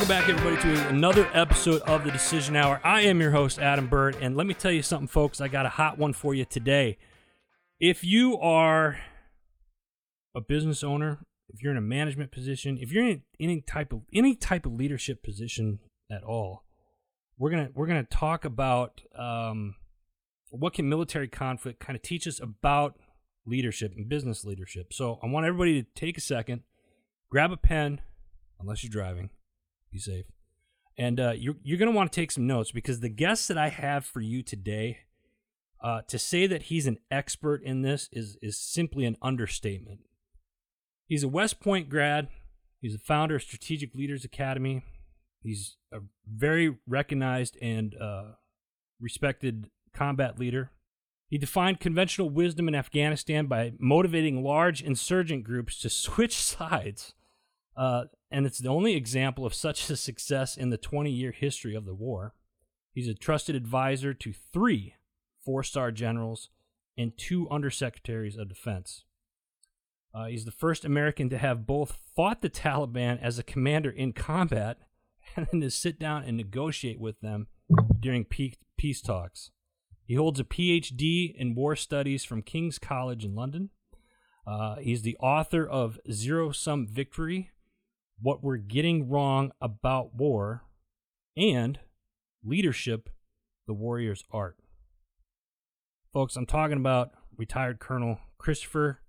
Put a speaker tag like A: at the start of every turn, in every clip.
A: Welcome back, everybody, to another episode of the Decision Hour. I am your host, Adam Bird, and let me tell you something, folks. I got a hot one for you today. If you are a business owner, if you're in a management position, if you're in any type of any type of leadership position at all, we're gonna we're gonna talk about um, what can military conflict kind of teach us about leadership and business leadership. So I want everybody to take a second, grab a pen, unless you're driving, be safe, and uh, you're you're gonna want to take some notes because the guest that I have for you today. Uh, to say that he's an expert in this is is simply an understatement. He's a West Point grad. He's a founder of Strategic Leaders Academy. He's a very recognized and uh, respected combat leader. He defined conventional wisdom in Afghanistan by motivating large insurgent groups to switch sides. Uh, and it's the only example of such a success in the 20 year history of the war. He's a trusted advisor to three four star generals and two undersecretaries of defense. Uh, he's the first American to have both fought the Taliban as a commander in combat and then to sit down and negotiate with them during peace talks. He holds a PhD in war studies from King's College in London. Uh, he's the author of Zero Sum Victory What We're Getting Wrong About War and Leadership The Warrior's Art. Folks, I'm talking about retired Colonel Christopher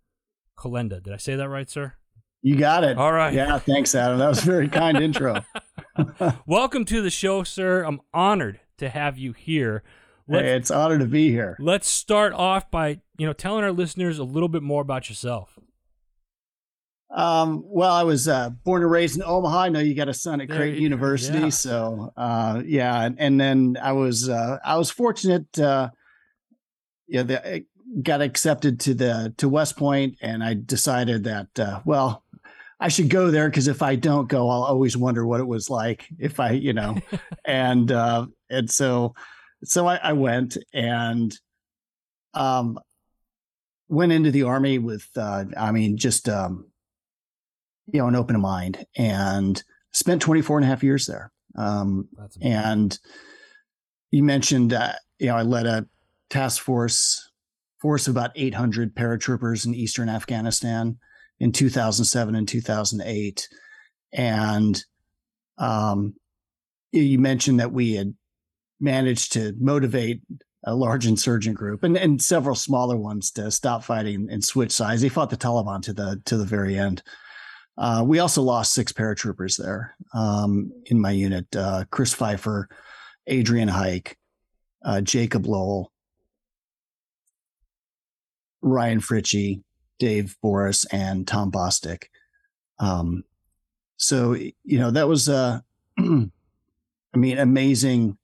A: Kolenda. Did I say that right, sir?
B: You got it.
A: All right.
B: Yeah, thanks, Adam. That was a very kind intro.
A: Welcome to the show, sir. I'm honored to have you here.
B: Let's, hey, it's honor to be here.
A: Let's start off by you know telling our listeners a little bit more about yourself.
B: Um, well, I was uh, born and raised in Omaha. I know you got a son at Creighton University, yeah. so uh, yeah. And, and, then I was uh, I was fortunate. Uh, yeah, the, got accepted to the to West Point, and I decided that uh, well, I should go there because if I don't go, I'll always wonder what it was like if I, you know, and uh, and so so I, I went and um went into the army with uh, I mean just um you know an open mind and spent 24 and a half years there um and you mentioned uh, you know I led a task force force of about 800 paratroopers in eastern Afghanistan in 2007 and 2008. And um, you mentioned that we had managed to motivate a large insurgent group and, and several smaller ones to stop fighting and switch sides. They fought the Taliban to the to the very end. Uh, we also lost six paratroopers there um, in my unit: uh, Chris Pfeiffer, Adrian Hike, uh, Jacob Lowell, Ryan Fritchie, Dave Boris, and Tom Bostick. Um, so you know that was, uh, I mean, amazing.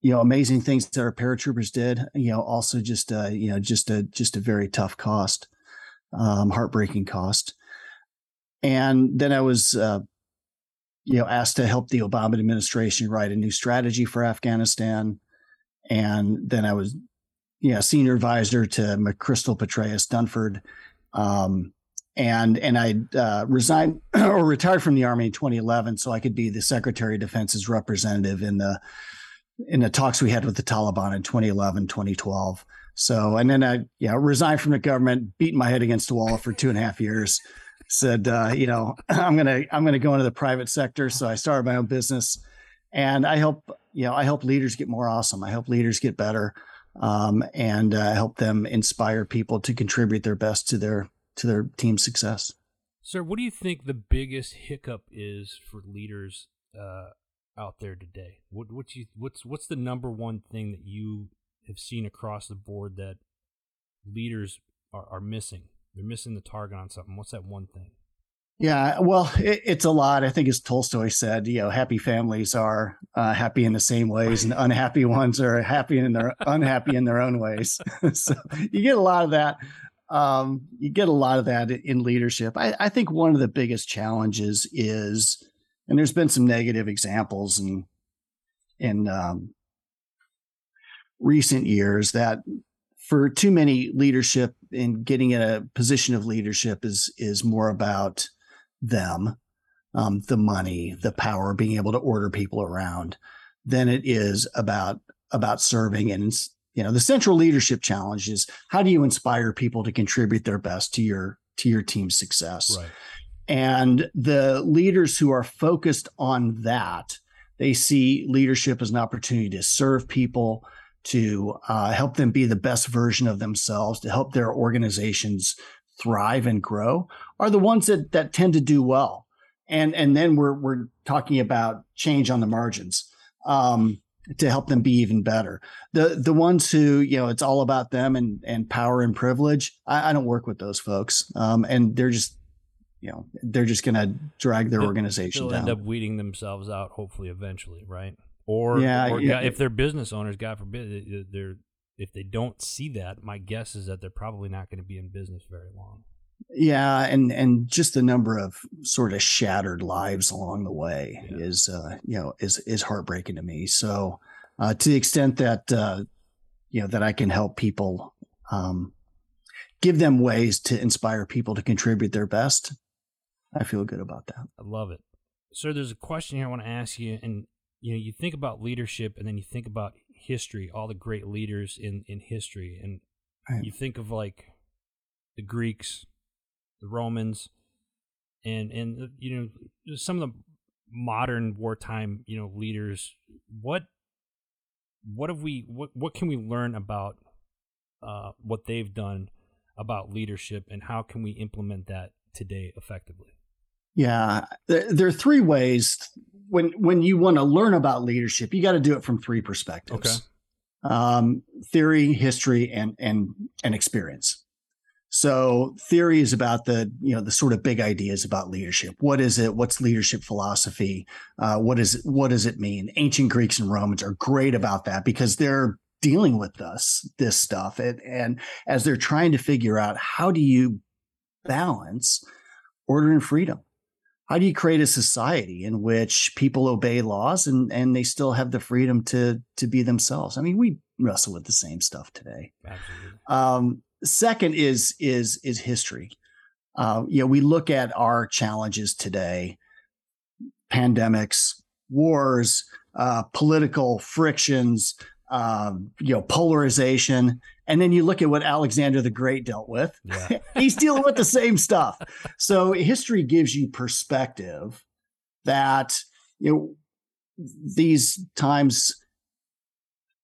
B: You know, amazing things that our paratroopers did. You know, also just uh, you know, just a just a very tough cost, um, heartbreaking cost. And then I was, uh, you know, asked to help the Obama administration write a new strategy for Afghanistan. And then I was yeah, senior advisor to McChrystal Petraeus Dunford. Um, and and I uh, resigned or retired from the army in 2011, so I could be the Secretary of Defense's representative in the in the talks we had with the Taliban in 2011, 2012. So and then I yeah resigned from the government, beat my head against the wall for two and a half years. Said uh, you know I'm gonna I'm gonna go into the private sector. So I started my own business, and I help you know I help leaders get more awesome. I help leaders get better um, and uh, help them inspire people to contribute their best to their to their team success.
A: Sir, what do you think the biggest hiccup is for leaders uh, out there today? What what you what's what's the number one thing that you have seen across the board that leaders are, are missing? They're missing the target on something. What's that one thing?
B: Yeah, well, it, it's a lot. I think as Tolstoy said, you know, happy families are uh, happy in the same ways, and unhappy ones are happy in their unhappy in their own ways. so you get a lot of that. Um, you get a lot of that in leadership. I, I think one of the biggest challenges is, and there's been some negative examples in in um, recent years that for too many leadership and getting in a position of leadership is is more about them um, the money, the power, being able to order people around, than it is about about serving. And you know, the central leadership challenge is how do you inspire people to contribute their best to your to your team's success.
A: Right.
B: And the leaders who are focused on that, they see leadership as an opportunity to serve people, to uh, help them be the best version of themselves, to help their organizations thrive and grow, are the ones that that tend to do well. And and then we're we're talking about change on the margins. Um, to help them be even better. The the ones who you know it's all about them and and power and privilege. I, I don't work with those folks, um, and they're just you know they're just going to drag their organization
A: they'll
B: down.
A: end up weeding themselves out, hopefully, eventually, right? Or
B: Yeah,
A: or
B: yeah.
A: If they're business owners, God forbid, they're if they don't see that, my guess is that they're probably not going to be in business very long.
B: Yeah, and and just the number of sort of shattered lives along the way
A: Yeah.
B: is uh, you know is is heartbreaking to me. So uh, to the extent that uh, you know that I can help people, um, give them ways to inspire people to contribute their best, I feel good about that.
A: I love it. Sir, there's a question here I want to ask you. And, you know, you think about leadership and then you think about history, all the great leaders in, in history. And
B: Right.
A: you think of like the Greeks, the Romans, and, and, uh, you know, some of the modern wartime, you know, leaders. What, what have we, what, what can we learn about uh, what they've done about leadership and how can we implement that today effectively?
B: Yeah, there, there are three ways when when you want to learn about leadership, you got to do it from three perspectives: okay. um, theory, history, and and and experience. So, theory is about the you know the sort of big ideas about leadership. What is it? What's leadership philosophy? Uh, what is what does it mean? Ancient Greeks and Romans are great about that because they're dealing with us this stuff, and, and as they're trying to figure out how do you balance order and freedom how do you create a society in which people obey laws and and they still have the freedom to to be themselves? I mean we wrestle with the same stuff today. Um second is is is history. Uh you know we look at our challenges today pandemics wars uh political frictions um you know polarization and then you look at what alexander the great dealt with
A: Yeah.
B: he's dealing with the same stuff. So history gives you perspective that you know these times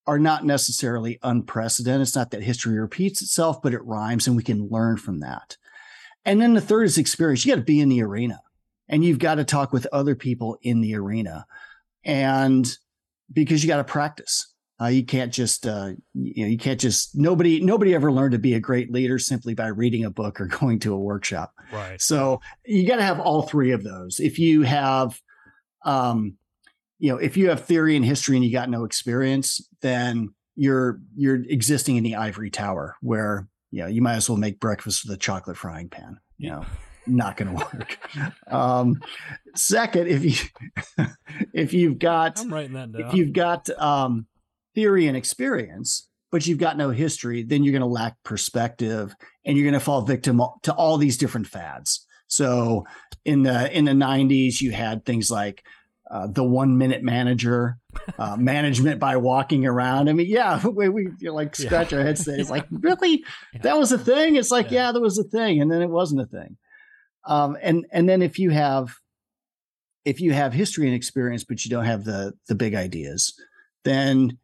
B: are not necessarily unprecedented. It's not that history repeats itself, but it rhymes and we can learn from that. And then the third is experience. You got to be in the arena and you've got to talk with other people in the arena. And because you got to practice. Uh, you can't just, uh, you know, you can't just, nobody, nobody ever learned to be a great leader simply by reading a book or going to a workshop.
A: Right.
B: So you got to have all three of those. If you have, um, you know, if you have theory and history and you got no experience, then you're you're existing in the ivory tower where you know you might as well make breakfast with a chocolate frying pan. You know, not going to work. um, second, if you if you've got
A: I'm writing that down.
B: if you've got um, theory and experience, but you've got no history, then you're going to lack perspective, and you're going to fall victim to all these different fads. So in the in the 90s, you had things like uh, the one minute manager, uh, management by walking around. I mean, yeah, we, we like
A: Yeah.
B: scratch our heads. It's like really
A: Yeah.
B: that was a thing. It's like
A: Yeah.
B: yeah, there was a thing, and then it wasn't a thing. Um, and and then if you have if you have history and experience, but you don't have the the big ideas, then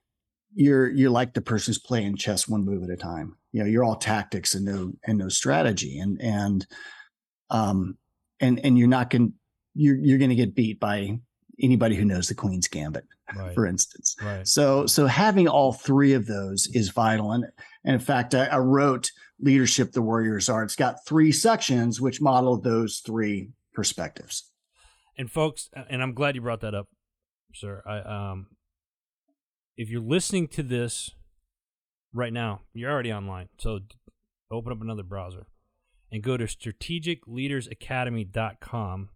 B: you're you're like the person who's playing chess one move at a time. You know, you're all tactics and no and no strategy, and and um and and you're not going you're you're going to get beat by anybody who knows the Queen's Gambit,
A: right.
B: for instance.
A: right.
B: So so having all three of those is vital. And, and in fact, I, I wrote Leadership the Warrior's Art. It's got three sections which model those three perspectives.
A: And folks, and I'm glad you brought that up, sir. I um, if you're listening to this right now, you're already online. So open up another browser and go to strategicleadersacademy.com.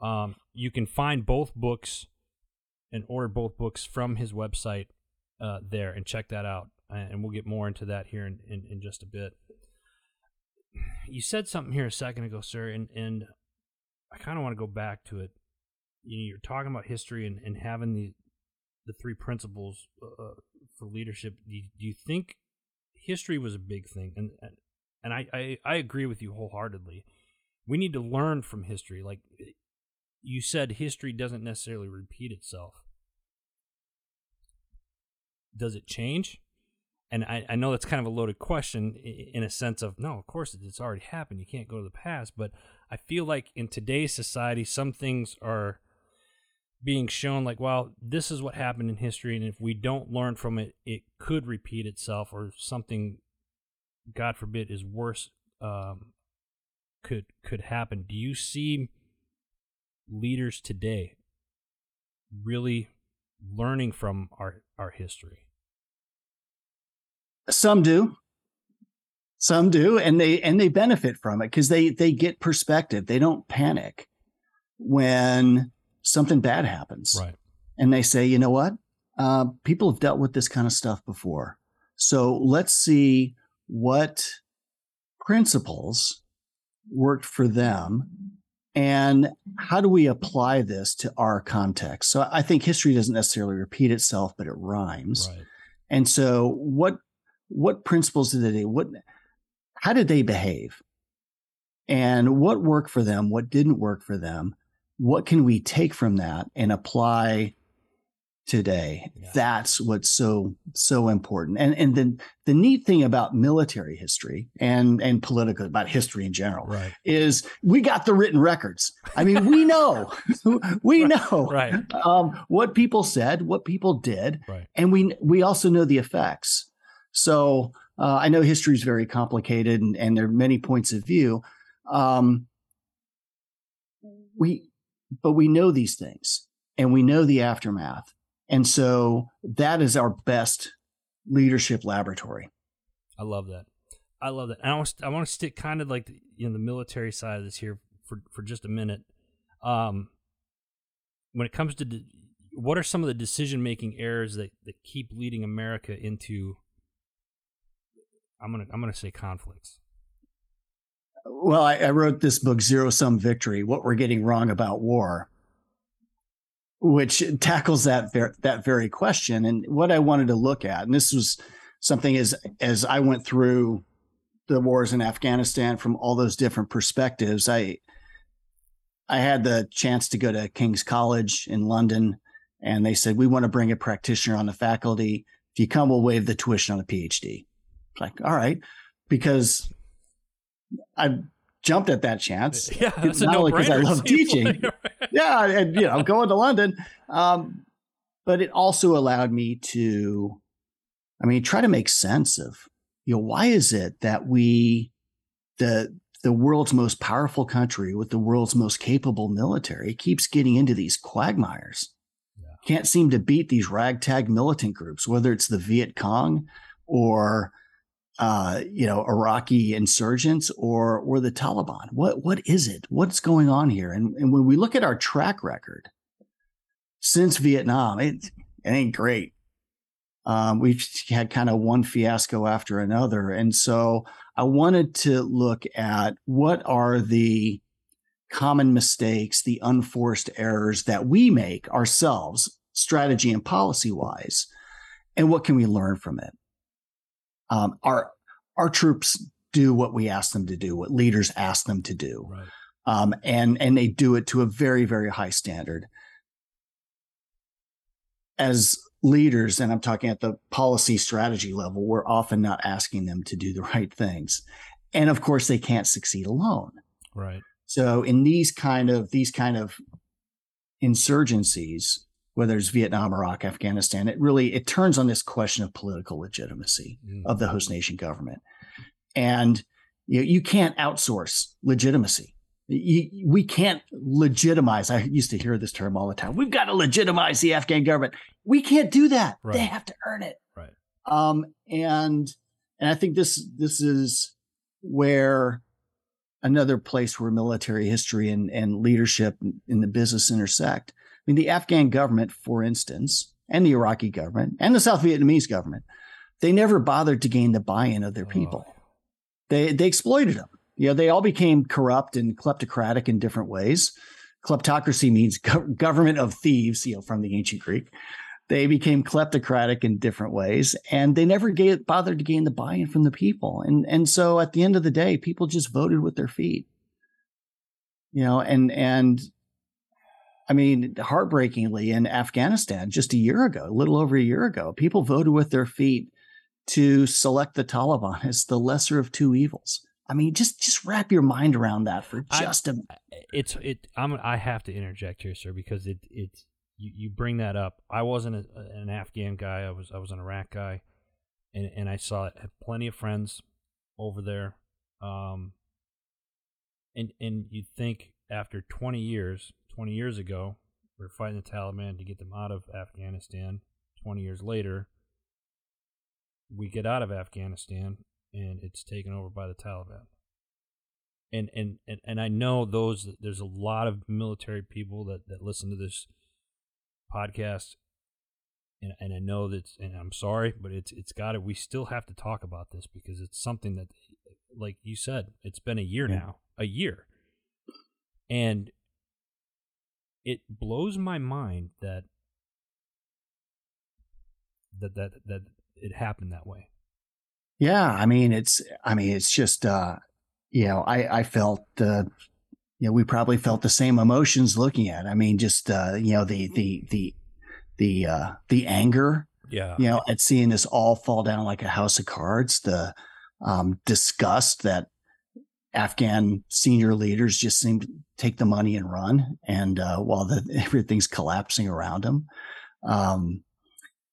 A: Um, you can find both books and order both books from his website uh, there and check that out. And we'll get more into that here in, in, in just a bit. You said something here a second ago, sir, and, and I kind of want to go back to it. you know, you're talking about history and, and having the the three principles uh, uh, for leadership. Do you, do you think history was a big thing? And and I, I I agree with you wholeheartedly. We need to learn from history. Like you said, history doesn't necessarily repeat itself. Does it change? and I, I know that's kind of a loaded question in a sense of no, of course it's already happened. You can't go to the past, but I feel like in today's society, some things are being shown like, well, this is what happened in history, and if we don't learn from it, it could repeat itself, or something, God forbid, is worse um, could could happen. Do you see leaders today really learning from our our history?
B: Some do. Some do, and they and they benefit from it because they they get perspective. They don't panic when something bad happens,
A: right?
B: And they say, you know what? Uh, people have dealt with this kind of stuff before, so let's see what principles worked for them and how do we apply this to our context? So i think history doesn't necessarily repeat itself but it rhymes.
A: Right.
B: and so what what principles did they what how did they behave? And what worked for them? What didn't work for them what can we take from that and apply today yeah. that's what's so so important and and the the neat thing about military history and and political about history in general
A: right.
B: is we got the written records i mean we know we know
A: right
B: um, what people said what people did
A: right.
B: and we we also know the effects so uh, I know history is very complicated and, and, there are many points of view. Um, we, but we know these things and we know the aftermath. And so that is our best leadership laboratory.
A: I love that. I love that. And I want to, I want to stick kind of like the, you know the military side of this here for for just a minute. Um, when it comes to de- what are some of the decision making errors that that keep leading America into I'm gonna I'm gonna say conflicts.
B: Well, I, I wrote this book, Zero Sum Victory: What We're Getting Wrong About War, which tackles that ver- that very question. And what I wanted to look at, and this was something as as I went through the wars in Afghanistan from all those different perspectives, I I had the chance to go to King's College in London, and they said we want to bring a practitioner on the faculty. If you come, we'll waive the tuition on a PhD like, all right, because I jumped at that chance.
A: Yeah, that's not only because
B: I love teaching. yeah, and you know, going to London. Um, but it also allowed me to, I mean, try to make sense of, you know, why is it that we, the the world's most powerful country with the world's most capable military, keeps getting into these quagmires. Yeah. Can't seem to beat these ragtag militant groups, whether it's the Viet Cong or uh, you know, Iraqi insurgents or or the Taliban? What what is it? What's going on here? And and when we look at our track record since Vietnam, it, it ain't great. Um, we've had kind of one fiasco after another, and so I wanted to look at what are the common mistakes, the unforced errors that we make ourselves, strategy and policy wise, and what can we learn from it um, our our troops do what we ask them to do, what leaders ask them to do,
A: right.
B: um, and and they do it to a very very high standard. As leaders, and I'm talking at the policy strategy level, we're often not asking them to do the right things, and of course they can't succeed alone.
A: Right.
B: So in these kind of these kind of insurgencies, whether it's Vietnam, Iraq, Afghanistan, it really it turns on this question of political legitimacy mm. of the host nation government, and you, know, you can't outsource legitimacy. You, we can't legitimize. I used to hear this term all the time. We've got to legitimize the Afghan government. We can't do that. Right. They have to earn it.
A: Right.
B: Um, and and I think this this is where another place where military history and, and leadership in the business intersect mean, the Afghan government, for instance, and the Iraqi government and the South Vietnamese government, they never bothered to gain the buy-in of their people. Oh. They they exploited them. You know, they all became corrupt and kleptocratic in different ways. kleptocracy means go- government of thieves, you know, from the ancient Greek. They became kleptocratic in different ways, and they never gave, bothered to gain the buy-in from the people. And and so at the end of the day, people just voted with their feet. You know, and and I mean, heartbreakingly, in Afghanistan just a year ago, a little over a year ago, people voted with their feet to select the Taliban as the lesser of two evils. I mean, just just wrap your mind around that for just I, a.
A: It's it. I'm. I have to interject here, sir, because it it's you, you bring that up. I wasn't a, an Afghan guy. I was I was an Iraq guy, and and I saw it. Had plenty of friends over there, um, and and you'd think after 20 years, 20 years ago, we are fighting the Taliban to get them out of Afghanistan. 20 years later, we get out of Afghanistan and it's taken over by the Taliban. And and and, and I know those there's a lot of military people that, that listen to this podcast and and I know that and I'm sorry, but it's it's got to we still have to talk about this because it's something that like you said, it's been a year yeah. now. A year. And it blows my mind that that that that it happened that way.
B: Yeah, I mean it's I mean it's just uh you know, I I felt uh you know, we probably felt the same emotions looking at. It. I mean, just uh, you know, the the the the uh the anger,
A: yeah,
B: you know, at seeing this all fall down like a house of cards, the um disgust that Afghan senior leaders just seem to take the money and run, and uh, while the, everything's collapsing around them, um,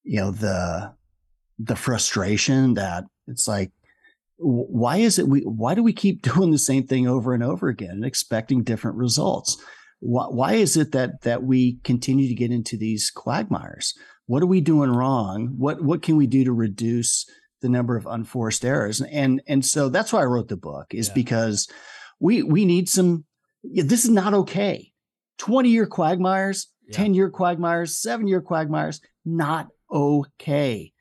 B: you know the the frustration that it's like, why is it we? Why do we keep doing the same thing over and over again and expecting different results? Why, why is it that that we continue to get into these quagmires? What are we doing wrong? What what can we do to reduce the number of unforced errors. And and so that's why I wrote the book is yeah. because we we need some. This is not okay. Twenty year quagmires, yeah. ten year quagmires, seven year quagmires, not okay.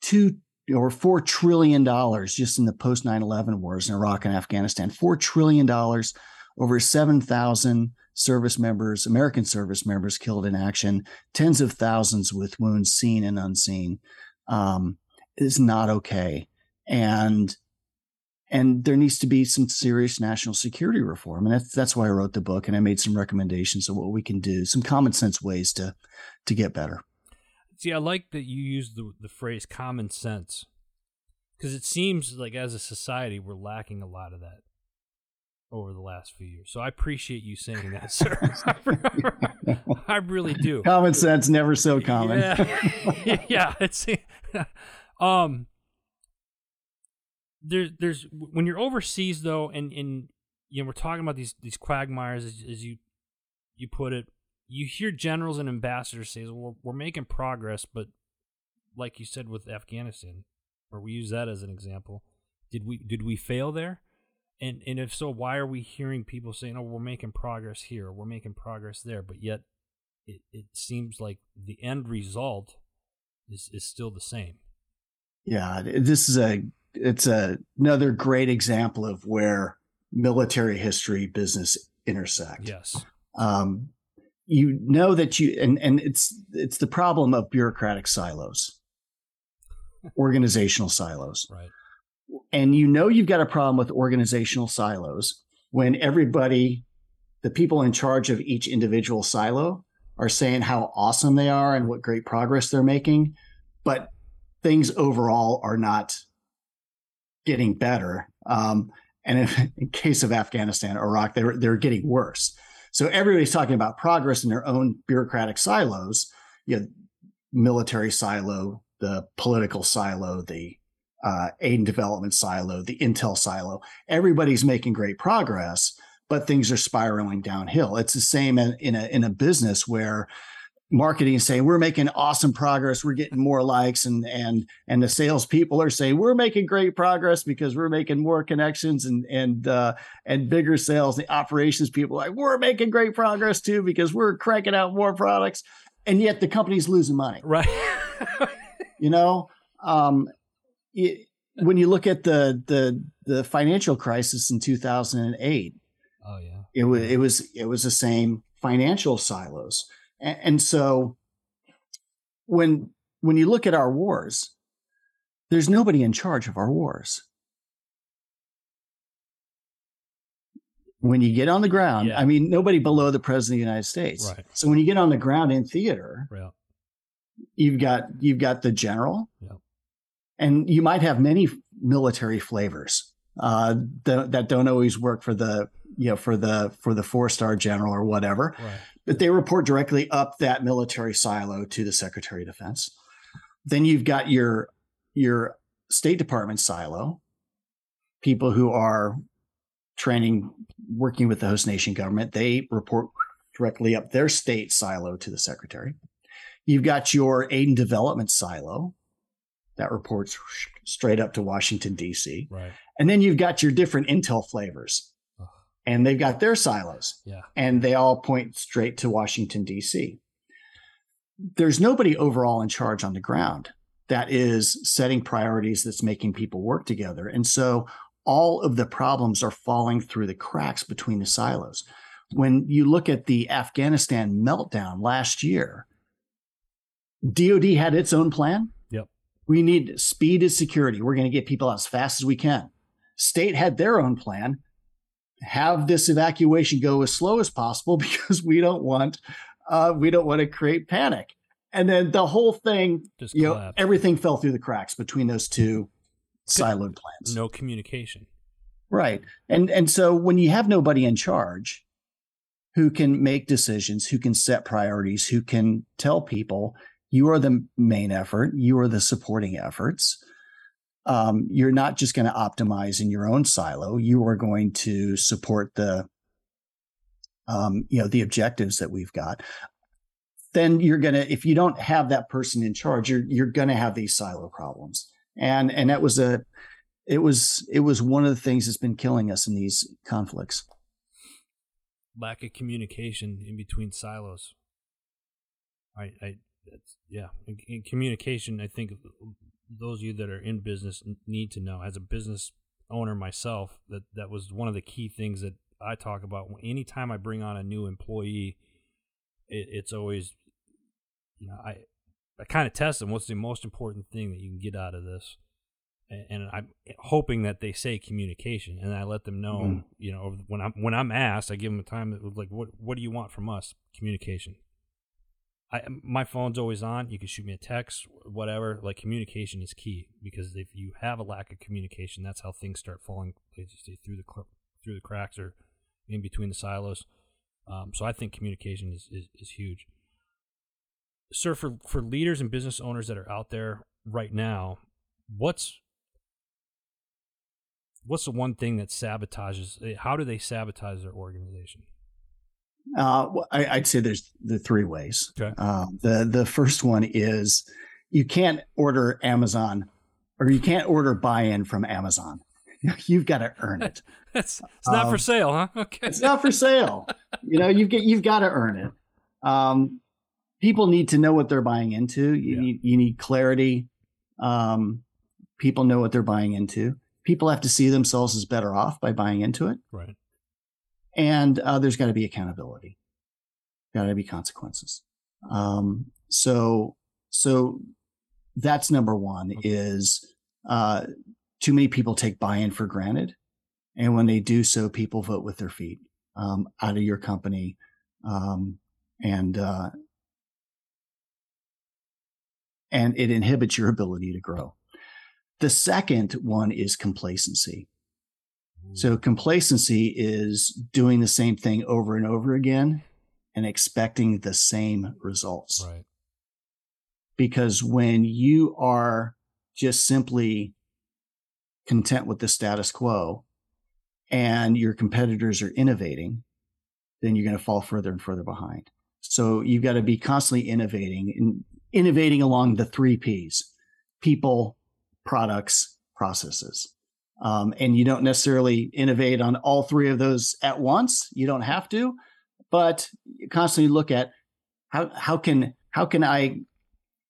B: Two or four trillion dollars just in the post 9-11 wars in Iraq and Afghanistan. Four trillion dollars, over seven thousand service members, American service members killed in action, tens of thousands with wounds seen and unseen. Um, is not okay. And and there needs to be some serious national security reform. And that's that's why I wrote the book and I made some recommendations of what we can do, some common sense ways to to get better.
A: See, I like that you use the the phrase common sense. Because it seems like as a society we're lacking a lot of that over the last few years. So I appreciate you saying that, sir. I really do.
B: Common sense never so common.
A: Yeah, yeah it's um, there's there's when you're overseas though, and and you know we're talking about these these quagmires as, as you you put it. You hear generals and ambassadors say, "Well, we're making progress," but like you said with Afghanistan, or we use that as an example. Did we did we fail there? And and if so, why are we hearing people saying, "Oh, we're making progress here, we're making progress there," but yet it, it seems like the end result is is still the same.
B: Yeah, this is a it's a, another great example of where military history business intersect.
A: Yes.
B: Um, you know that you and and it's it's the problem of bureaucratic silos, organizational silos.
A: Right.
B: And you know you've got a problem with organizational silos when everybody, the people in charge of each individual silo, are saying how awesome they are and what great progress they're making, but things overall are not getting better. Um, and if, in case of Afghanistan, Iraq, they're they're getting worse. So everybody's talking about progress in their own bureaucratic silos. You know, military silo, the political silo, the uh, aid and development silo, the intel silo. Everybody's making great progress, but things are spiraling downhill. It's the same in, in a in a business where marketing saying we're making awesome progress. We're getting more likes and and and the salespeople are saying we're making great progress because we're making more connections and and uh and bigger sales. The operations people like we're making great progress too because we're cranking out more products and yet the company's losing money.
A: Right.
B: You know? Um it, when you look at the the the financial crisis in 2008
A: oh yeah.
B: it was it was it was the same financial silos. And, so when when you look at our wars, there's nobody in charge of our wars. When you get on the ground, yeah. I mean, nobody below the president of the United States.
A: Right.
B: So when you get on the ground in theater,
A: yeah.
B: you've got you've got the general,
A: yeah.
B: and you might have many military flavors uh, that, that don't always work for the you know for the for the four star general or whatever.
A: Right.
B: But they report directly up that military silo to the Secretary of Defense. Then you've got your your State Department silo, people who are training, working with the host nation government. They report directly up their state silo to the secretary. You've got your aid and development silo that reports straight up to Washington, D.C.
A: Right.
B: And then you've got your different intel flavors, and they've got their silos.
A: Yeah.
B: And they all point straight to Washington, D.C. There's nobody overall in charge on the ground that is setting priorities that's making people work together. And so all of the problems are falling through the cracks between the silos. When you look at the Afghanistan meltdown last year, DoD had its own plan.
A: Yep.
B: We need speed is security. We're going to get people out as fast as we can. State had their own plan. Have this evacuation go as slow as possible because we don't want uh, we don't want to create panic and then the whole thing,
A: Just
B: you collapsed. know, everything fell through the cracks between those two siloed plans.
A: No communication.
B: Right. And and so when you have nobody in charge who can make decisions, who can set priorities, who can tell people you are the main effort, you are the supporting efforts. Um, you're not just going to optimize in your own silo. You are going to support the, um, you know, the objectives that we've got then you're gonna if you don't have that person in charge, you're you're gonna have these silo problems. And and that was a it was it was one of the things that's been killing us in these conflicts.
A: Lack of communication in between silos. I I yeah, in, in communication. I think those of you that are in business need to know. As a business owner myself, that that was one of the key things that I talk about. Anytime I bring on a new employee, it, it's always you know, I I kind of test them. What's the most important thing that you can get out of this? And, and I'm hoping that they say communication, and I let them know. Mm-hmm. You know, when I'm when I'm asked, I give them a time that like, what what do you want from us? Communication. I my phone's always on. You can shoot me a text, whatever. Like communication is key because if you have a lack of communication, that's how things start falling through the through the cracks or in between the silos. Um, so I think communication is, is, is huge sir, for for leaders and business owners that are out there right now, what's what's the one thing that sabotages? Eh, how do they sabotage their organization?
B: Uh, I, would say there's the three ways.
A: Okay.
B: Um, the the first one is you can't order Amazon or you can't order buy-in from Amazon. You've got to earn it.
A: it's, it's not um, for sale, huh? Okay.
B: It's not for sale. you know, you've got you've got to earn it. Um, people need to know what they're buying into. You yeah. need you need clarity. Um, people know what they're buying into. People have to see themselves as better off by buying into it.
A: Right.
B: And uh, there's got to be accountability. Got to be consequences. Um, so so that's number one. Okay. Is uh, too many people take buy-in for granted, and when they do so, people vote with their feet um, out of your company. Um, and uh, and it inhibits your ability to grow. The second one is complacency. So complacency is doing the same thing over and over again and expecting the same results.
A: Right.
B: Because when you are just simply content with the status quo and your competitors are innovating, then you're going to fall further and further behind. So you've got to be constantly innovating. And innovating along the three P's people, products, processes. Um, and you don't necessarily innovate on all three of those at once. You don't have to, but constantly look at how, how can, how can I,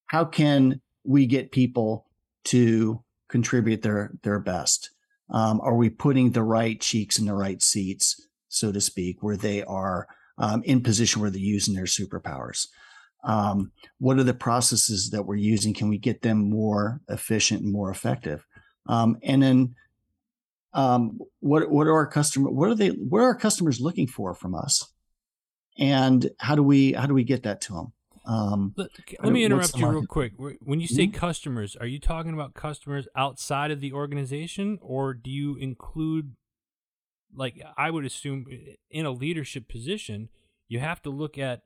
B: how can we get people to contribute their, their best? Um, are we putting the right cheeks in the right seats, so to speak, where they are um, in position where they're using their superpowers. Um, what are the processes that we're using? Can we get them more efficient and more effective? Um, and then, um, what what are our customer? What are they? What are our customers looking for from us? And how do we how do we get that to them?
A: Um, let, let me interrupt you real quick. When you say mm-hmm. customers, are you talking about customers outside of the organization, or do you include, like I would assume, in a leadership position, you have to look at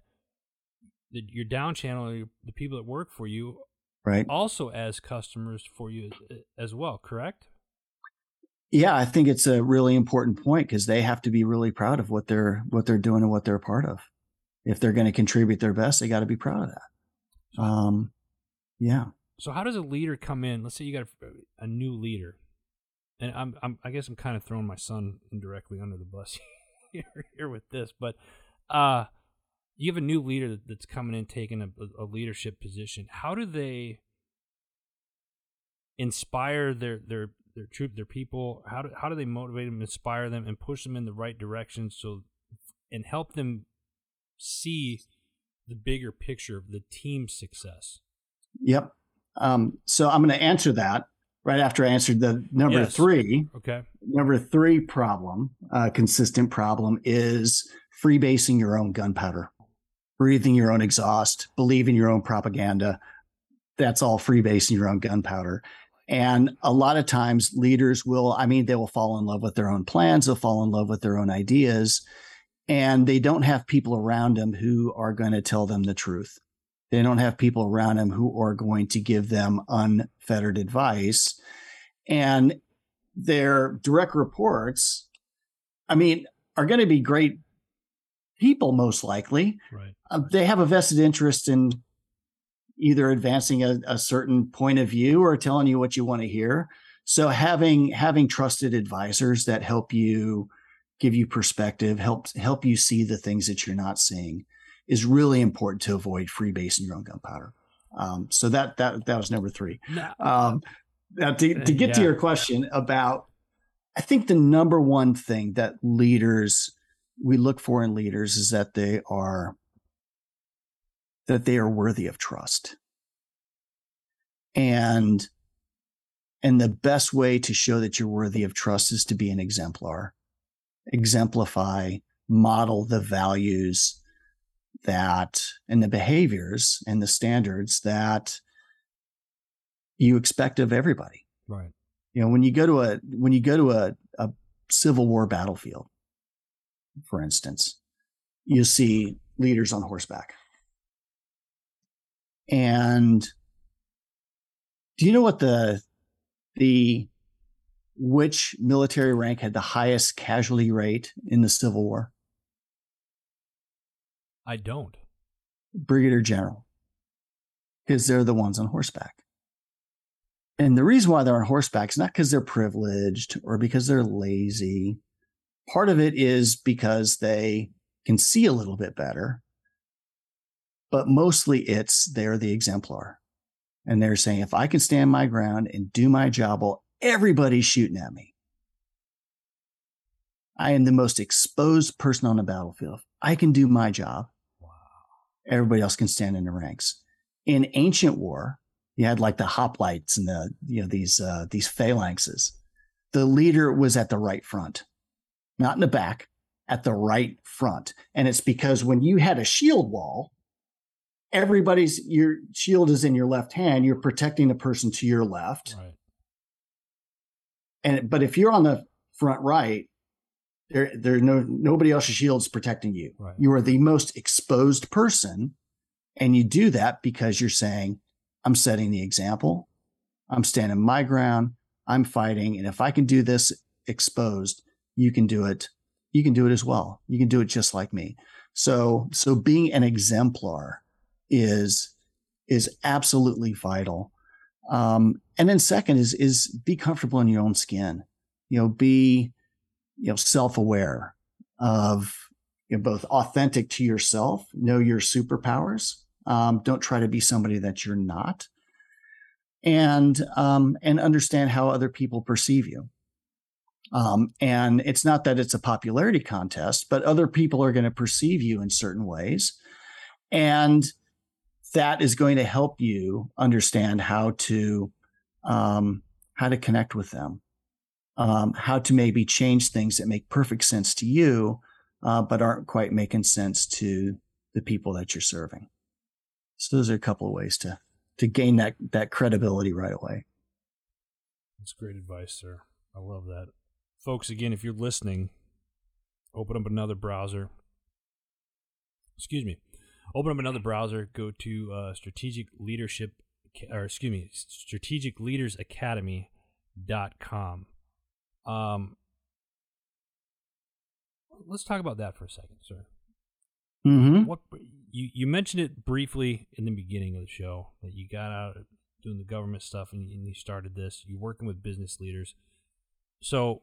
A: the, your down channel, your, the people that work for you,
B: right,
A: also as customers for you as well. Correct?
B: Yeah, I think it's a really important point because they have to be really proud of what they're what they're doing and what they're a part of. If they're going to contribute their best, they got to be proud of that. Um, yeah.
A: So how does a leader come in? Let's say you got a, a new leader, and I'm, I'm I guess I'm kind of throwing my son indirectly under the bus here, here with this, but uh you have a new leader that's coming in taking a, a leadership position. How do they inspire their their their troop, their people? How do how do they motivate them, inspire them, and push them in the right direction so and help them see the bigger picture of the team's success?
B: Yep. Um, so I'm going to answer that right after I answered the number yes. three.
A: Okay.
B: Number three problem, uh, consistent problem, is freebasing your own gunpowder breathing your own exhaust, believing your own propaganda. That's all freebasing your own gunpowder. And a lot of times leaders will, I mean, they will fall in love with their own plans, they'll fall in love with their own ideas, and they don't have people around them who are going to tell them the truth. They don't have people around them who are going to give them unfettered advice. And their direct reports, I mean, are going to be great people, most likely.
A: Right.
B: Uh, they have a vested interest in either advancing a, a, certain point of view or telling you what you want to hear. So having having trusted advisors that help you give you perspective, help help you see the things that you're not seeing, is really important to avoid freebasing your own gunpowder. Um, so that that that was number three. Um, now to, to get yeah. to your question about, I think the number one thing that leaders we look for in leaders is that they are that they are worthy of trust. And and the best way to show that you're worthy of trust is to be an exemplar. Exemplify, model the values that and the behaviors and the standards that you expect of everybody.
A: Right.
B: You know, when you go to a when you go to a, a civil war battlefield, for instance, you see leaders on horseback. And do you know what the the which military rank had the highest casualty rate in the Civil War?
A: I don't.
B: Brigadier General. Because they're the ones on horseback. And the reason why they're on horseback is not because they're privileged or because they're lazy Part of it is because they can see a little bit better, but mostly it's they're the exemplar. And they're saying, if I can stand my ground and do my job while everybody's shooting at me, I am the most exposed person on the battlefield. I can do my job. Wow. Everybody else can stand in the ranks. In ancient war, you had like the hoplites and the, you know, these, uh, these phalanxes. The leader was at the right front not in the back, at the right front. And it's because when you had a shield wall, everybody's your shield is in your left hand, you're protecting the person to your left.
A: Right.
B: And but if you're on the front right, there there's no nobody else's shield's protecting you.
A: Right.
B: You are the most exposed person. And you do that because you're saying, I'm setting the example. I'm standing my ground. I'm fighting. And if I can do this exposed, you can do it. You can do it as well. You can do it just like me. So, so being an exemplar is, is absolutely vital. Um, and then second is, is be comfortable in your own skin, you know, be, you know, self-aware of you know, both authentic to yourself, know your superpowers. Um, don't try to be somebody that you're not and, um, and understand how other people perceive you. Um, and it's not that it's a popularity contest, but other people are going to perceive you in certain ways. And that is going to help you understand how to um, how to connect with them, um, how to maybe change things that make perfect sense to you, uh, but aren't quite making sense to the people that you're serving. So those are a couple of ways to to gain that that credibility right away.
A: That's great advice, sir. I love that. Folks, again, if you're listening, open up another browser. Excuse me. Open up another browser, go to uh, strategic leadership or excuse me, strategic leaders academy.com. Um let's talk about that for a second, sir.
B: Mm-hmm.
A: What you you mentioned it briefly in the beginning of the show that you got out doing the government stuff and, and you started this. You're working with business leaders. So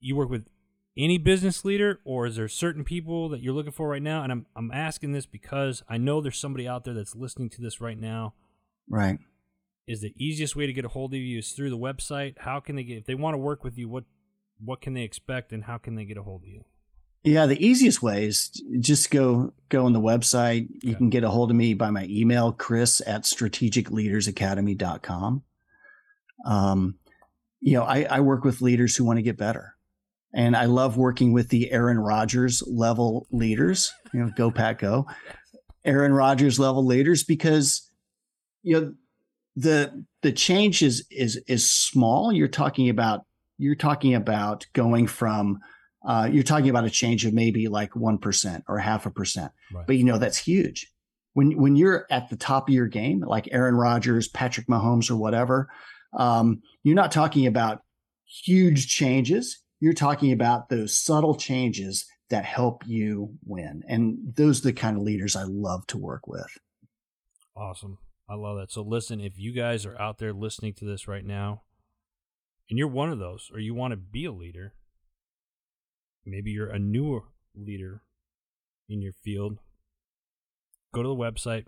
A: you work with any business leader, or is there certain people that you're looking for right now? And I'm I'm asking this because I know there's somebody out there that's listening to this right now.
B: Right.
A: Is the easiest way to get a hold of you is through the website? How can they get if they want to work with you? What what can they expect, and how can they get a hold of you?
B: Yeah, the easiest way is just go go on the website. You okay. can get a hold of me by my email, chris at strategicleadersacademy.com. Um, you know, I, I work with leaders who want to get better. And I love working with the Aaron Rodgers level leaders, you know, go Pat go. Aaron Rodgers level leaders because you know the the change is is is small. You're talking about you're talking about going from uh, you're talking about a change of maybe like one percent or half a percent, right. but you know that's huge. When when you're at the top of your game, like Aaron Rodgers, Patrick Mahomes, or whatever, um, you're not talking about huge changes. You're talking about those subtle changes that help you win, and those are the kind of leaders I love to work with.
A: Awesome. I love that. So listen, if you guys are out there listening to this right now, and you're one of those, or you want to be a leader, maybe you're a newer leader in your field, go to the website,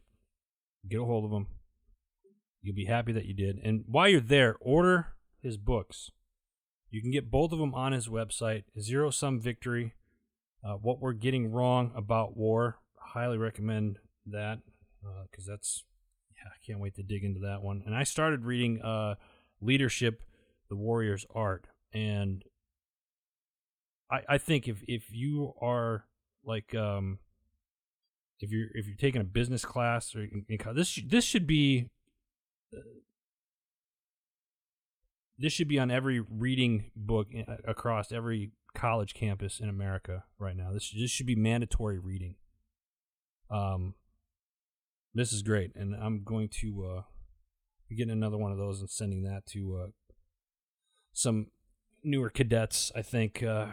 A: get a hold of him. You'll be happy that you did. And while you're there, order his books. You can get both of them on his website Zero Sum Victory, uh, What We're Getting Wrong About War. Highly recommend that because uh, that's yeah, I can't wait to dig into that one. And I started reading uh, Leadership, the Warrior's Art, and I, I think if if you are like um, if you're if you're taking a business class or in, in, this this should be uh, this should be on every reading book uh, across every college campus in America right now. This this should be mandatory reading. Um, this is great, and I'm going to uh, be getting another one of those and sending that to uh, some newer cadets. I think uh,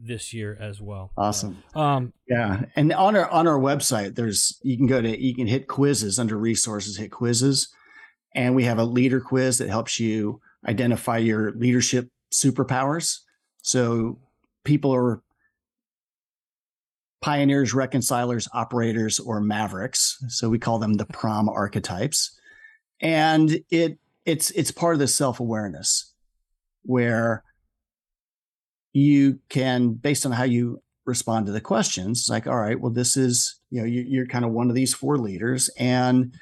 A: this year as well.
B: Awesome. Um, yeah, and on our on our website, there's you can go to you can hit quizzes under resources, hit quizzes, and we have a leader quiz that helps you identify your leadership superpowers. So people are pioneers, reconcilers, operators, or mavericks. So we call them the prom archetypes. And it it's it's part of the self-awareness where you can, based on how you respond to the questions, like, all right, well, this is, you know, you, you're kind of one of these four leaders, and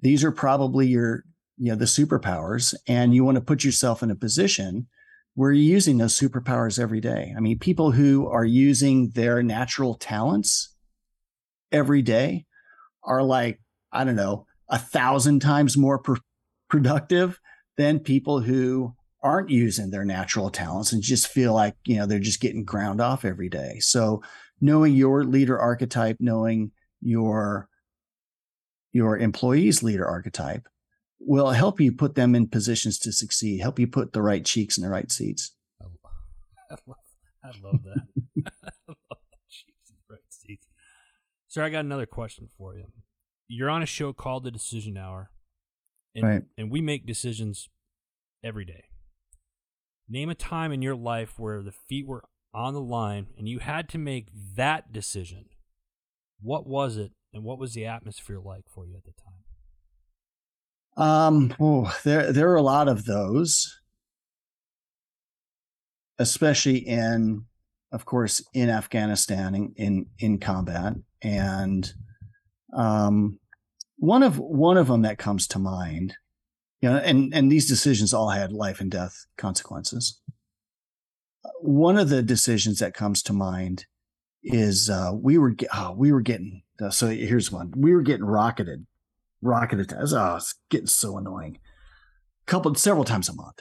B: these are probably your, you know, the superpowers, and you want to put yourself in a position where you're using those superpowers every day. I mean, people who are using their natural talents every day are like, I don't know, a thousand times more pr- productive than people who aren't using their natural talents and just feel like, you know, they're just getting ground off every day. So knowing your leader archetype, knowing your your employees leader archetype will help you put them in positions to succeed, help you put the right cheeks in the right seats.
A: I love, I love that. I love the cheeks in the right seats. Sir, I got another question for you. You're on a show called The Decision Hour, and,
B: right.
A: and we make decisions every day. Name a time in your life where the feet were on the line and you had to make that decision. What was it, and what was the atmosphere like for you at the time?
B: Um, oh, there there are a lot of those. especially in, of course, in Afghanistan in in, in combat. And um, one of one of them that comes to mind, you know, and and these decisions all had life and death consequences. One of the decisions that comes to mind is uh, we were oh, we were getting so here's one we were getting rocketed rocket attacks. Oh, it's getting so annoying. Couple several times a month.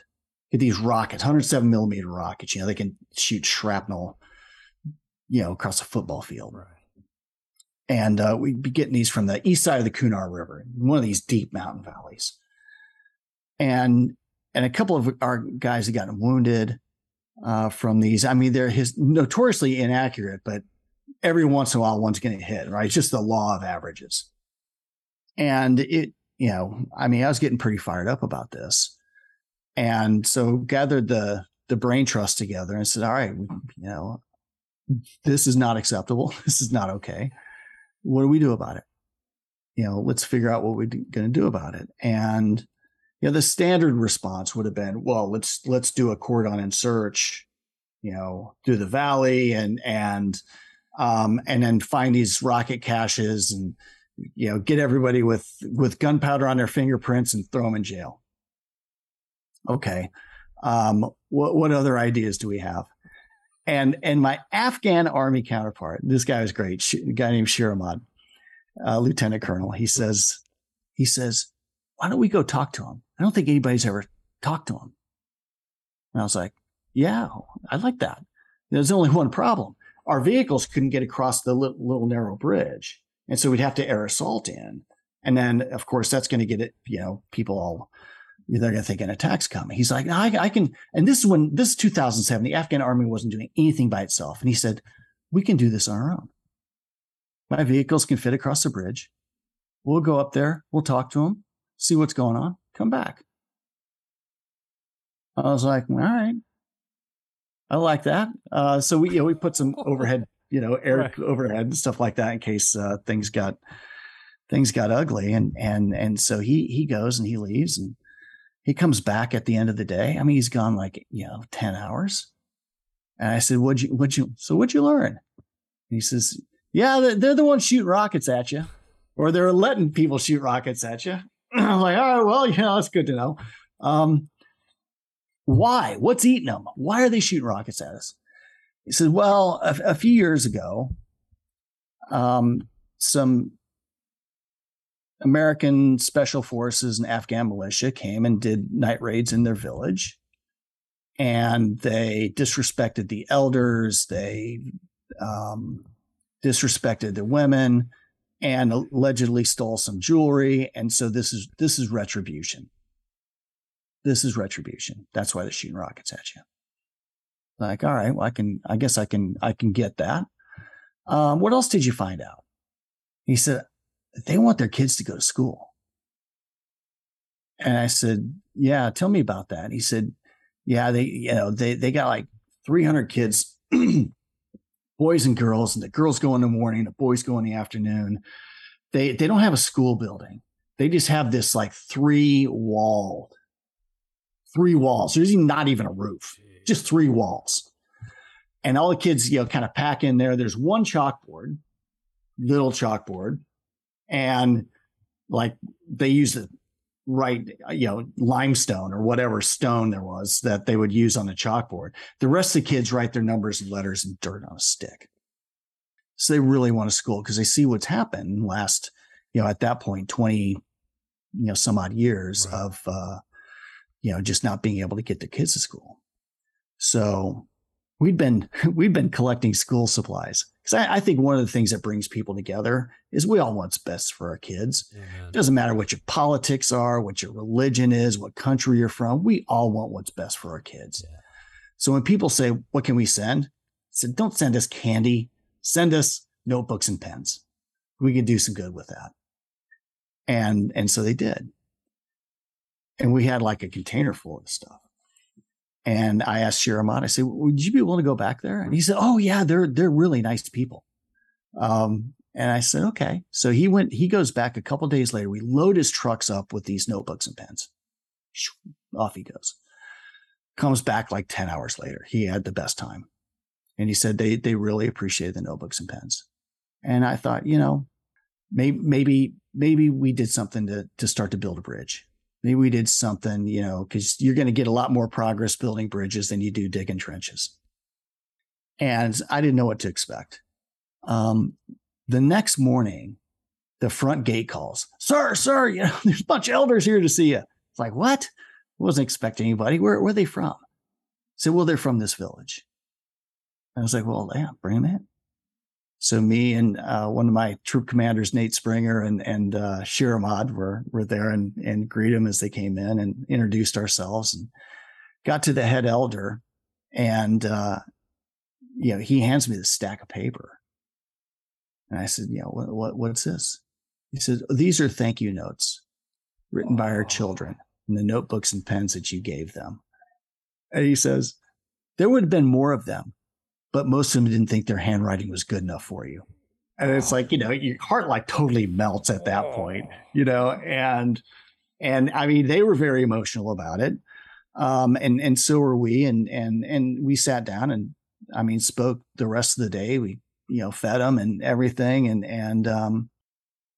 B: Get these rockets, 107 millimeter rockets. You know, they can shoot shrapnel, you know, across a football field. Right. And uh, we'd be getting these from the east side of the Kunar River, one of these deep mountain valleys. And and a couple of our guys had gotten wounded uh, from these. I mean, they're his notoriously inaccurate, but every once in a while one's going to hit. Right, it's just the law of averages. And it, you know, I mean, I was getting pretty fired up about this. And so gathered the the brain trust together and said, all right, you know, this is not acceptable. This is not okay. What do we do about it? You know, let's figure out what we're going to do about it. And you know, the standard response would have been, well, let's let's do a cordon and search, you know, through the valley and and um, and then find these rocket caches and you know, get everybody with with gunpowder on their fingerprints and throw them in jail. Okay, um, what what other ideas do we have? And and my Afghan army counterpart, this guy was great, a guy named Shiramad, uh, lieutenant colonel. He says, he says, why don't we go talk to him? I don't think anybody's ever talked to him. And I was like, yeah, I like that. There's only one problem. Our vehicles couldn't get across the little, little narrow bridge. And so we'd have to air assault in. And then, of course, that's going to get it, you know, people all, they're going to think an attack's coming. He's like, I, I can, and this is when, this is 2007. The Afghan army wasn't doing anything by itself. And he said, we can do this on our own. My vehicles can fit across the bridge. We'll go up there. We'll talk to them, see what's going on, come back. I was like, all right. I like that. Uh, so we, you know, we put some overhead you know, air right. overhead and stuff like that in case uh, things got things got ugly. And and and so he he goes and he leaves and he comes back at the end of the day. I mean, he's gone like you know ten hours. And I said, "What'd you what'd you so what'd you learn?" And he says, "Yeah, they're, they're the ones shooting rockets at you, or they're letting people shoot rockets at you." I'm like, "All right, well, you know, that's good to know." Um, why? What's eating them? Why are they shooting rockets at us? He said, well, a, a few years ago, um, some American special forces and Afghan militia came and did night raids in their village. And they disrespected the elders. They um, disrespected the women and allegedly stole some jewelry. And so this is this is retribution. This is retribution. That's why they're shooting rockets at you. Like, all right, well, I can, I guess I can, I can get that. Um, what else did you find out? He said, they want their kids to go to school. And I said, yeah, tell me about that. And he said, yeah, they, you know, they, they got like 300 kids, boys and girls, and the girls go in the morning, the boys go in the afternoon. They, they don't have a school building. They just have this like three walled, three walls. There's not even a roof just three walls. And all the kids, you know, kind of pack in there. There's one chalkboard, little chalkboard, and like they use the right, you know, limestone or whatever stone there was that they would use on the chalkboard. The rest of the kids write their numbers and letters and dirt on a stick. So they really want to school because they see what's happened last, you know, at that point, 20, you know, some odd years right. of, uh, you know, just not being able to get their kids to school. So we'd been we'd been collecting school supplies because I, I, think one of the things that brings people together is we all want what's best for our kids. Amen. It doesn't matter what your politics are, what your religion is, what country you're from. We all want what's best for our kids. Yeah. So when people say, "What can we send?" I said, "Don't send us candy. Send us notebooks and pens. We could do some good with that." And and so they did. And we had like a container full of stuff. And I asked Shiramad, I said, would you be willing to go back there? And he said, Oh yeah, they're, they're really nice people. Um, and I said, okay. So he went, he goes back a couple days later. We load his trucks up with these notebooks and pens. Off he goes. comes back like 10 hours later. He had the best time. And he said they they really appreciated the notebooks and pens. And I thought, you know, maybe maybe maybe we did something to to start to build a bridge. Maybe we did something, you know, because you're going to get a lot more progress building bridges than you do digging trenches. And I didn't know what to expect. Um, the next morning, the front gate calls, "Sir, sir, you know, there's a bunch of elders here to see you." It's like, what? I wasn't expecting anybody. Where, where are they from? I said, well, they're from this village. I was like, well, yeah, bring them in. So me and uh, one of my troop commanders, Nate Springer and and uh, Shiramad were were there and and greeted them as they came in and introduced ourselves and got to the head elder and uh, you know he hands me the stack of paper and I said, you know what, what what's this? He said, these are thank you notes written by our children in the notebooks and pens that you gave them. And he says, there would have been more of them but most of them didn't think their handwriting was good enough for you. And it's like, you know, your heart like totally melts at that point, you know, and, and I mean, they were very emotional about it. Um, and, and so were we. And, and, and we sat down and I mean, spoke the rest of the day. We, you know, fed them and everything. And, and, um,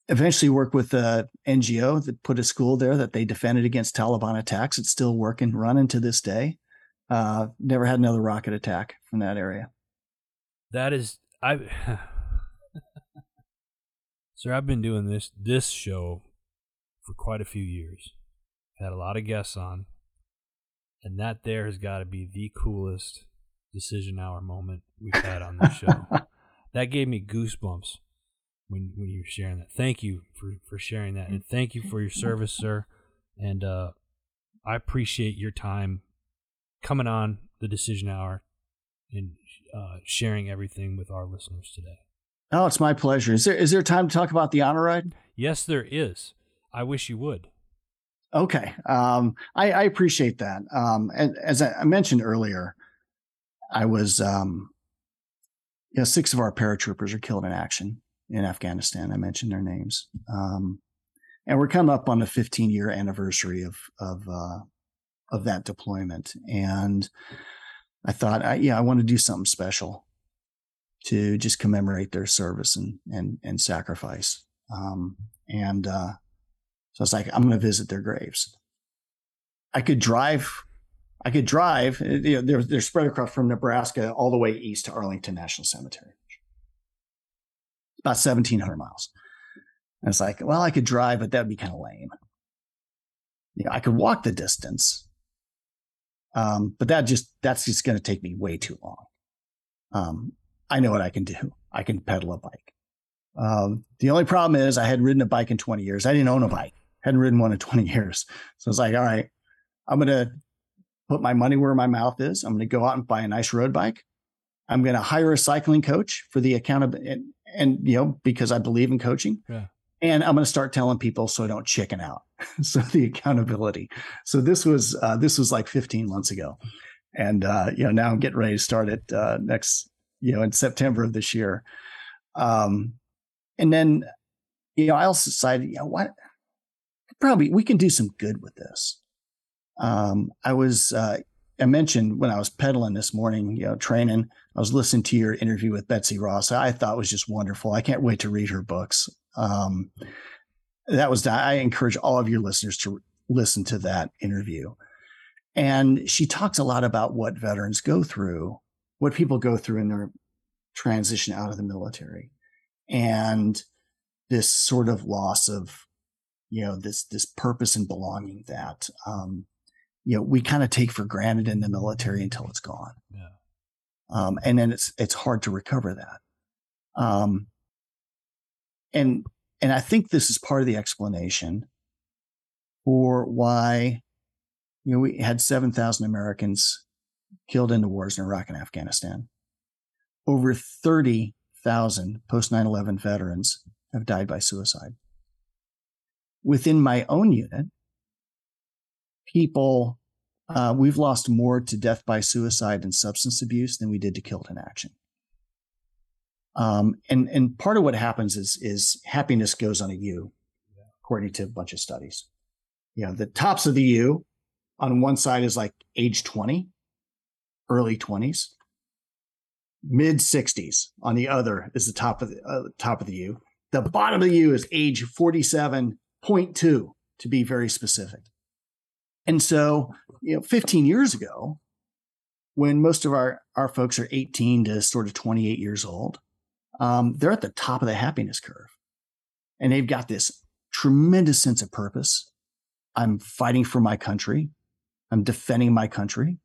B: eventually worked with a NGO that put a school there that they defended against Taliban attacks. It's still working, running to this day. Uh, never had another rocket attack from that area.
A: That is I Sir, I've been doing this this show for quite a few years. Had a lot of guests on. And that there has got to be the coolest decision hour moment we've had on this show. that gave me goosebumps when when you were sharing that. Thank you for, for sharing that. And thank you for your service, sir. And uh, I appreciate your time coming on the decision hour and uh, sharing everything with our listeners today.
B: Oh, it's my pleasure. Is there is there time to talk about the honor ride?
A: Yes, there is. I wish you would.
B: Okay, um, I, I, appreciate that. Um, and as I mentioned earlier, I was, um, you know, six of our paratroopers are killed in action in Afghanistan. I mentioned their names, um, and we're coming up on the 15 year anniversary of of uh, of that deployment. And I thought, I, yeah, I want to do something special to just commemorate their service and and and sacrifice. Um, and uh, so I was like, I'm going to visit their graves. I could drive. I could drive. Uh, you know, they're they're spread across from Nebraska all the way east to Arlington National Cemetery. About 1,700 miles. And it's like, well, I could drive, but that'd be kind of lame. You know, I could walk the distance, um, but that just, that's just going to take me way too long. Um, I know what I can do. I can pedal a bike. Um, the only problem is I had ridden a bike in 20 years. I didn't own a bike, hadn't ridden one in 20 years. So it's like, all right, I'm going to put my money where my mouth is. I'm going to go out and buy a nice road bike. I'm going to hire a cycling coach for the accountability and, and, you know, because I believe in coaching. Yeah and I'm going to start telling people so I don't chicken out. so the accountability. So this was uh, this was like 15 months ago, and uh, you know now I'm getting ready to start it uh, next you know in September of this year. Um, and then you know I also decided you know what probably we can do some good with this. Um, I was uh, I mentioned when I was pedaling this morning, you know, training. I was listening to your interview with Betsy Ross. I thought was just wonderful. I can't wait to read her books. Um, that was I encourage all of your listeners to listen to that interview. And she talks a lot about what veterans go through, what people go through in their transition out of the military, and this sort of loss of, you know, this this purpose and belonging that, um, you know, we kind of take for granted in the military until it's gone. Yeah. Um, and then it's it's hard to recover that. Um, and and I think this is part of the explanation for why you know we had 7,000 Americans killed in the wars in Iraq and Afghanistan. Over 30,000 post 9/11 veterans have died by suicide. Within my own unit, people uh, we've lost more to death by suicide and substance abuse than we did to killed in action. Um, and and part of what happens is is happiness goes on a U, according to a bunch of studies. You know, the tops of the U on one side is like age 20, early 20s. Mid 60s on the other is the top of the uh, top of the U. The bottom of the U is age 47.2 to be very specific. And so, you know, 15 years ago, when most of our, our folks are 18 to sort of 28 years old, um, they're at the top of the happiness curve. And they've got this tremendous sense of purpose. I'm fighting for my country. I'm defending my country.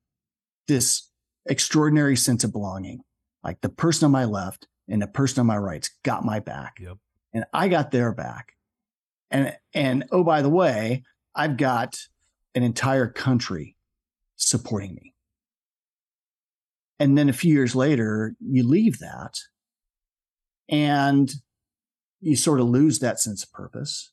B: This extraordinary sense of belonging. Like the person on my left and the person on my right's got my back.
A: Yep.
B: And I got their back. And and oh by the way, I've got an entire country supporting me. And then a few years later, you leave that and you sort of lose that sense of purpose.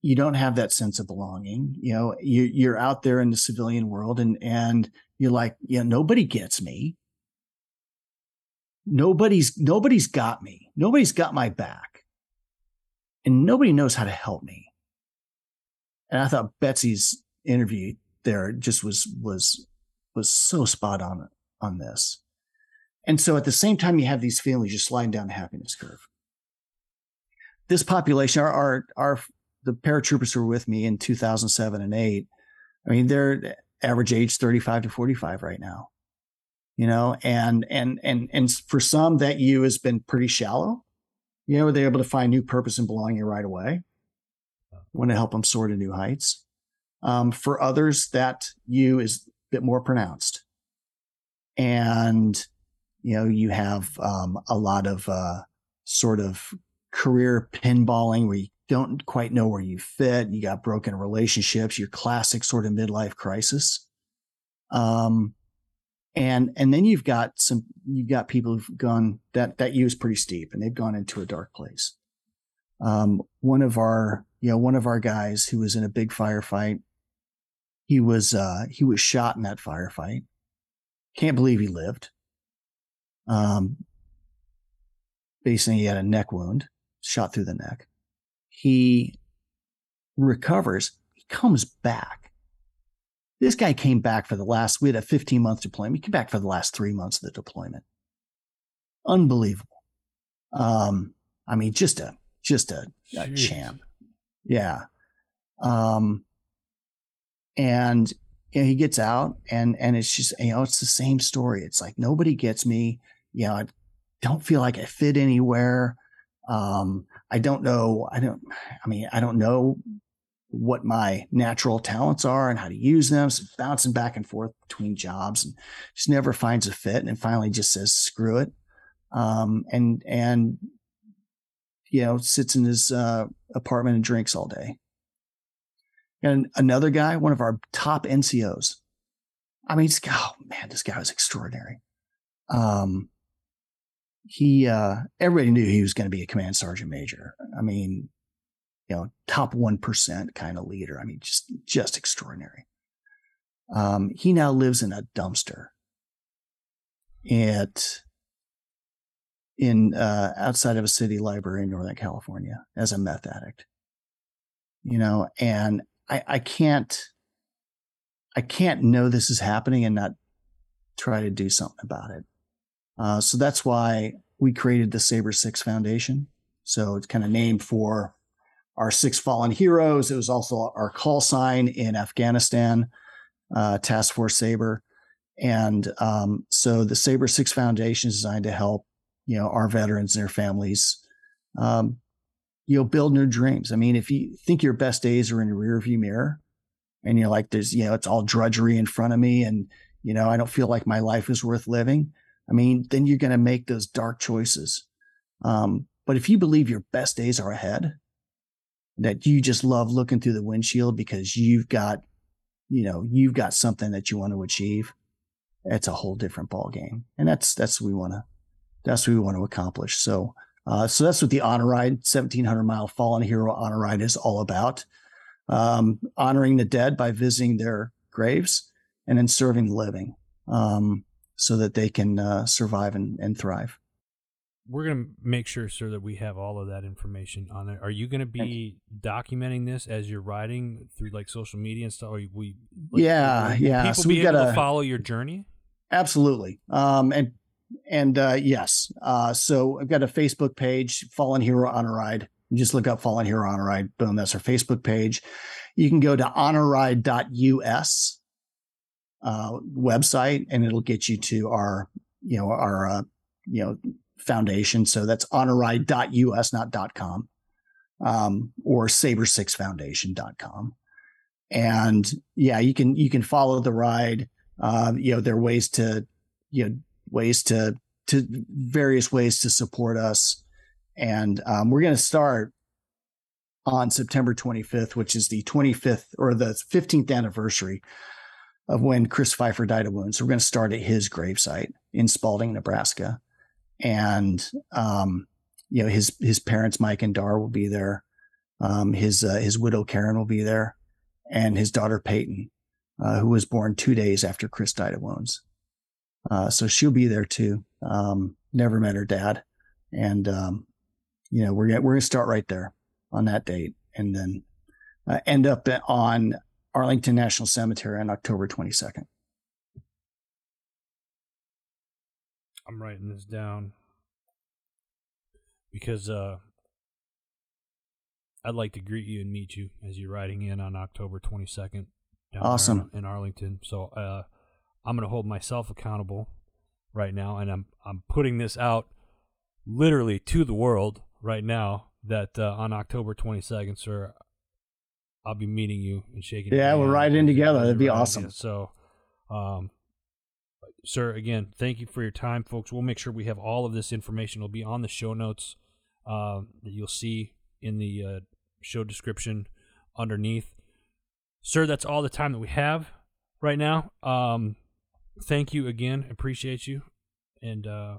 B: You don't have that sense of belonging. You know, you, you're out there in the civilian world and, and you're like, yeah, nobody gets me. Nobody's, nobody's got me. Nobody's got my back and nobody knows how to help me. And I thought Betsy's interview there just was, was was so spot on on this. And so at the same time, you have these families just sliding down the happiness curve. This population, our, our, our the paratroopers who were with me in 2007 and eight, I mean, they're average age 35 to 45 right now, you know, and, and, and, and for some that U has been pretty shallow. You know, they're able to find new purpose and belonging right away. Want to help them soar to new heights. Um, for others, that U is a bit more pronounced. And, you know, you have um, a lot of uh, sort of career pinballing where you don't quite know where you fit. You got broken relationships, your classic sort of midlife crisis. Um, and and then you've got some you've got people who've gone that that U is pretty steep and they've gone into a dark place. Um, one of our you know one of our guys who was in a big firefight he was uh, he was shot in that firefight. Can't believe he lived. Um, basically, he had a neck wound, shot through the neck. He recovers. He comes back. This guy came back for the last. We had a 15 month deployment. He came back for the last three months of the deployment. Unbelievable. Um, I mean, just a just a, a champ. Yeah. Um, and you know, he gets out and and it's just you know it's the same story it's like nobody gets me you know i don't feel like i fit anywhere um i don't know i don't i mean i don't know what my natural talents are and how to use them so bouncing back and forth between jobs and just never finds a fit and finally just says screw it um and and you know sits in his uh, apartment and drinks all day and another guy, one of our top NCOs. I mean, oh man, this guy was extraordinary. Um, he, uh, everybody knew he was going to be a command sergeant major. I mean, you know, top 1% kind of leader. I mean, just, just extraordinary. Um, he now lives in a dumpster at, in, uh, outside of a city library in Northern California as a meth addict, you know, and I, I can't I can't know this is happening and not try to do something about it. Uh, so that's why we created the Saber Six Foundation. So it's kind of named for our six fallen heroes. It was also our call sign in Afghanistan, uh, Task Force Saber. And um, so the Saber Six Foundation is designed to help, you know, our veterans and their families um, you know, build new dreams. I mean, if you think your best days are in your rearview mirror and you're like, there's, you know, it's all drudgery in front of me and, you know, I don't feel like my life is worth living. I mean, then you're going to make those dark choices. Um, but if you believe your best days are ahead, that you just love looking through the windshield because you've got, you know, you've got something that you want to achieve, it's a whole different ball game. And that's, that's what we want to, that's what we want to accomplish. So, uh, so that's what the honor ride, 1700 mile fallen hero honor ride is all about. Um, honoring the dead by visiting their graves and then serving the living um, so that they can uh, survive and, and thrive.
A: we're going to make sure, sir, that we have all of that information on there. Are you going to be documenting this as you're riding through like social media and stuff? Or we,
B: like, yeah, yeah.
A: People so be able to follow your journey.
B: Absolutely. Um, and and uh, yes, uh, so I've got a Facebook page, Fallen Hero Honor Ride. You just look up Fallen Hero Honor Ride. Boom, that's our Facebook page. You can go to honorride.us uh, website, and it'll get you to our, you know, our, uh, you know, foundation. So that's honorride.us, not .com, um, or saber6foundation.com. And yeah, you can you can follow the ride. Uh, you know, there are ways to, you know, ways to to various ways to support us. And um, we're going to start on September 25th, which is the 25th or the 15th anniversary of when Chris Pfeifer died of wounds. So we're going to start at his gravesite in Spalding, Nebraska and um, you know his his parents Mike and Dar will be there. Um, his uh, his widow Karen will be there, and his daughter Peyton, uh, who was born two days after Chris died of wounds. Uh, so she'll be there too. Um, never met her dad, and um, you know we're we're gonna start right there on that date, and then uh, end up on Arlington National Cemetery on October twenty second.
A: I'm writing this down because uh, I'd like to greet you and meet you as you're riding in on October 22nd.
B: awesome
A: in Arlington. So uh, I'm going to hold myself accountable right now, and I'm I'm putting this out literally to the world right now that uh, on October 22nd, sir, I'll be meeting you and shaking.
B: Yeah, we're riding in together. That'd be awesome.
A: So, um, sir, again, thank you for your time, folks. We'll make sure we have all of this information. It'll be on the show notes uh, that you'll see in the uh, show description underneath. Sir, that's all the time that we have right now. Um, thank you again. Appreciate you, and uh,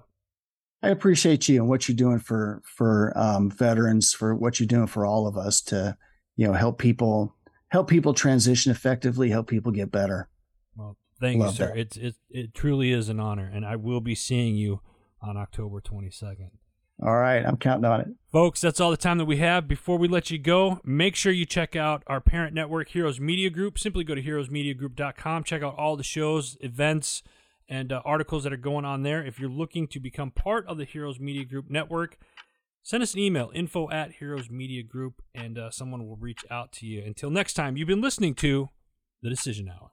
B: I appreciate you and what you're doing for for um, veterans, for what you're doing for all of us to you know help people help people transition effectively, help people get better.
A: Well, Thank Love you, sir. It, it it truly is an honor, and I will be seeing you on October 22nd.
B: All right, I'm counting on it.
A: Folks, that's all the time that we have. Before we let you go, make sure you check out our parent network, Heroes Media Group. Simply go to heroesmediagroup.com. Check out all the shows, events, and uh, articles that are going on there. If you're looking to become part of the Heroes Media Group network, send us an email, info at Heroes Media Group, and uh, someone will reach out to you. Until next time, you've been listening to The Decision Hour.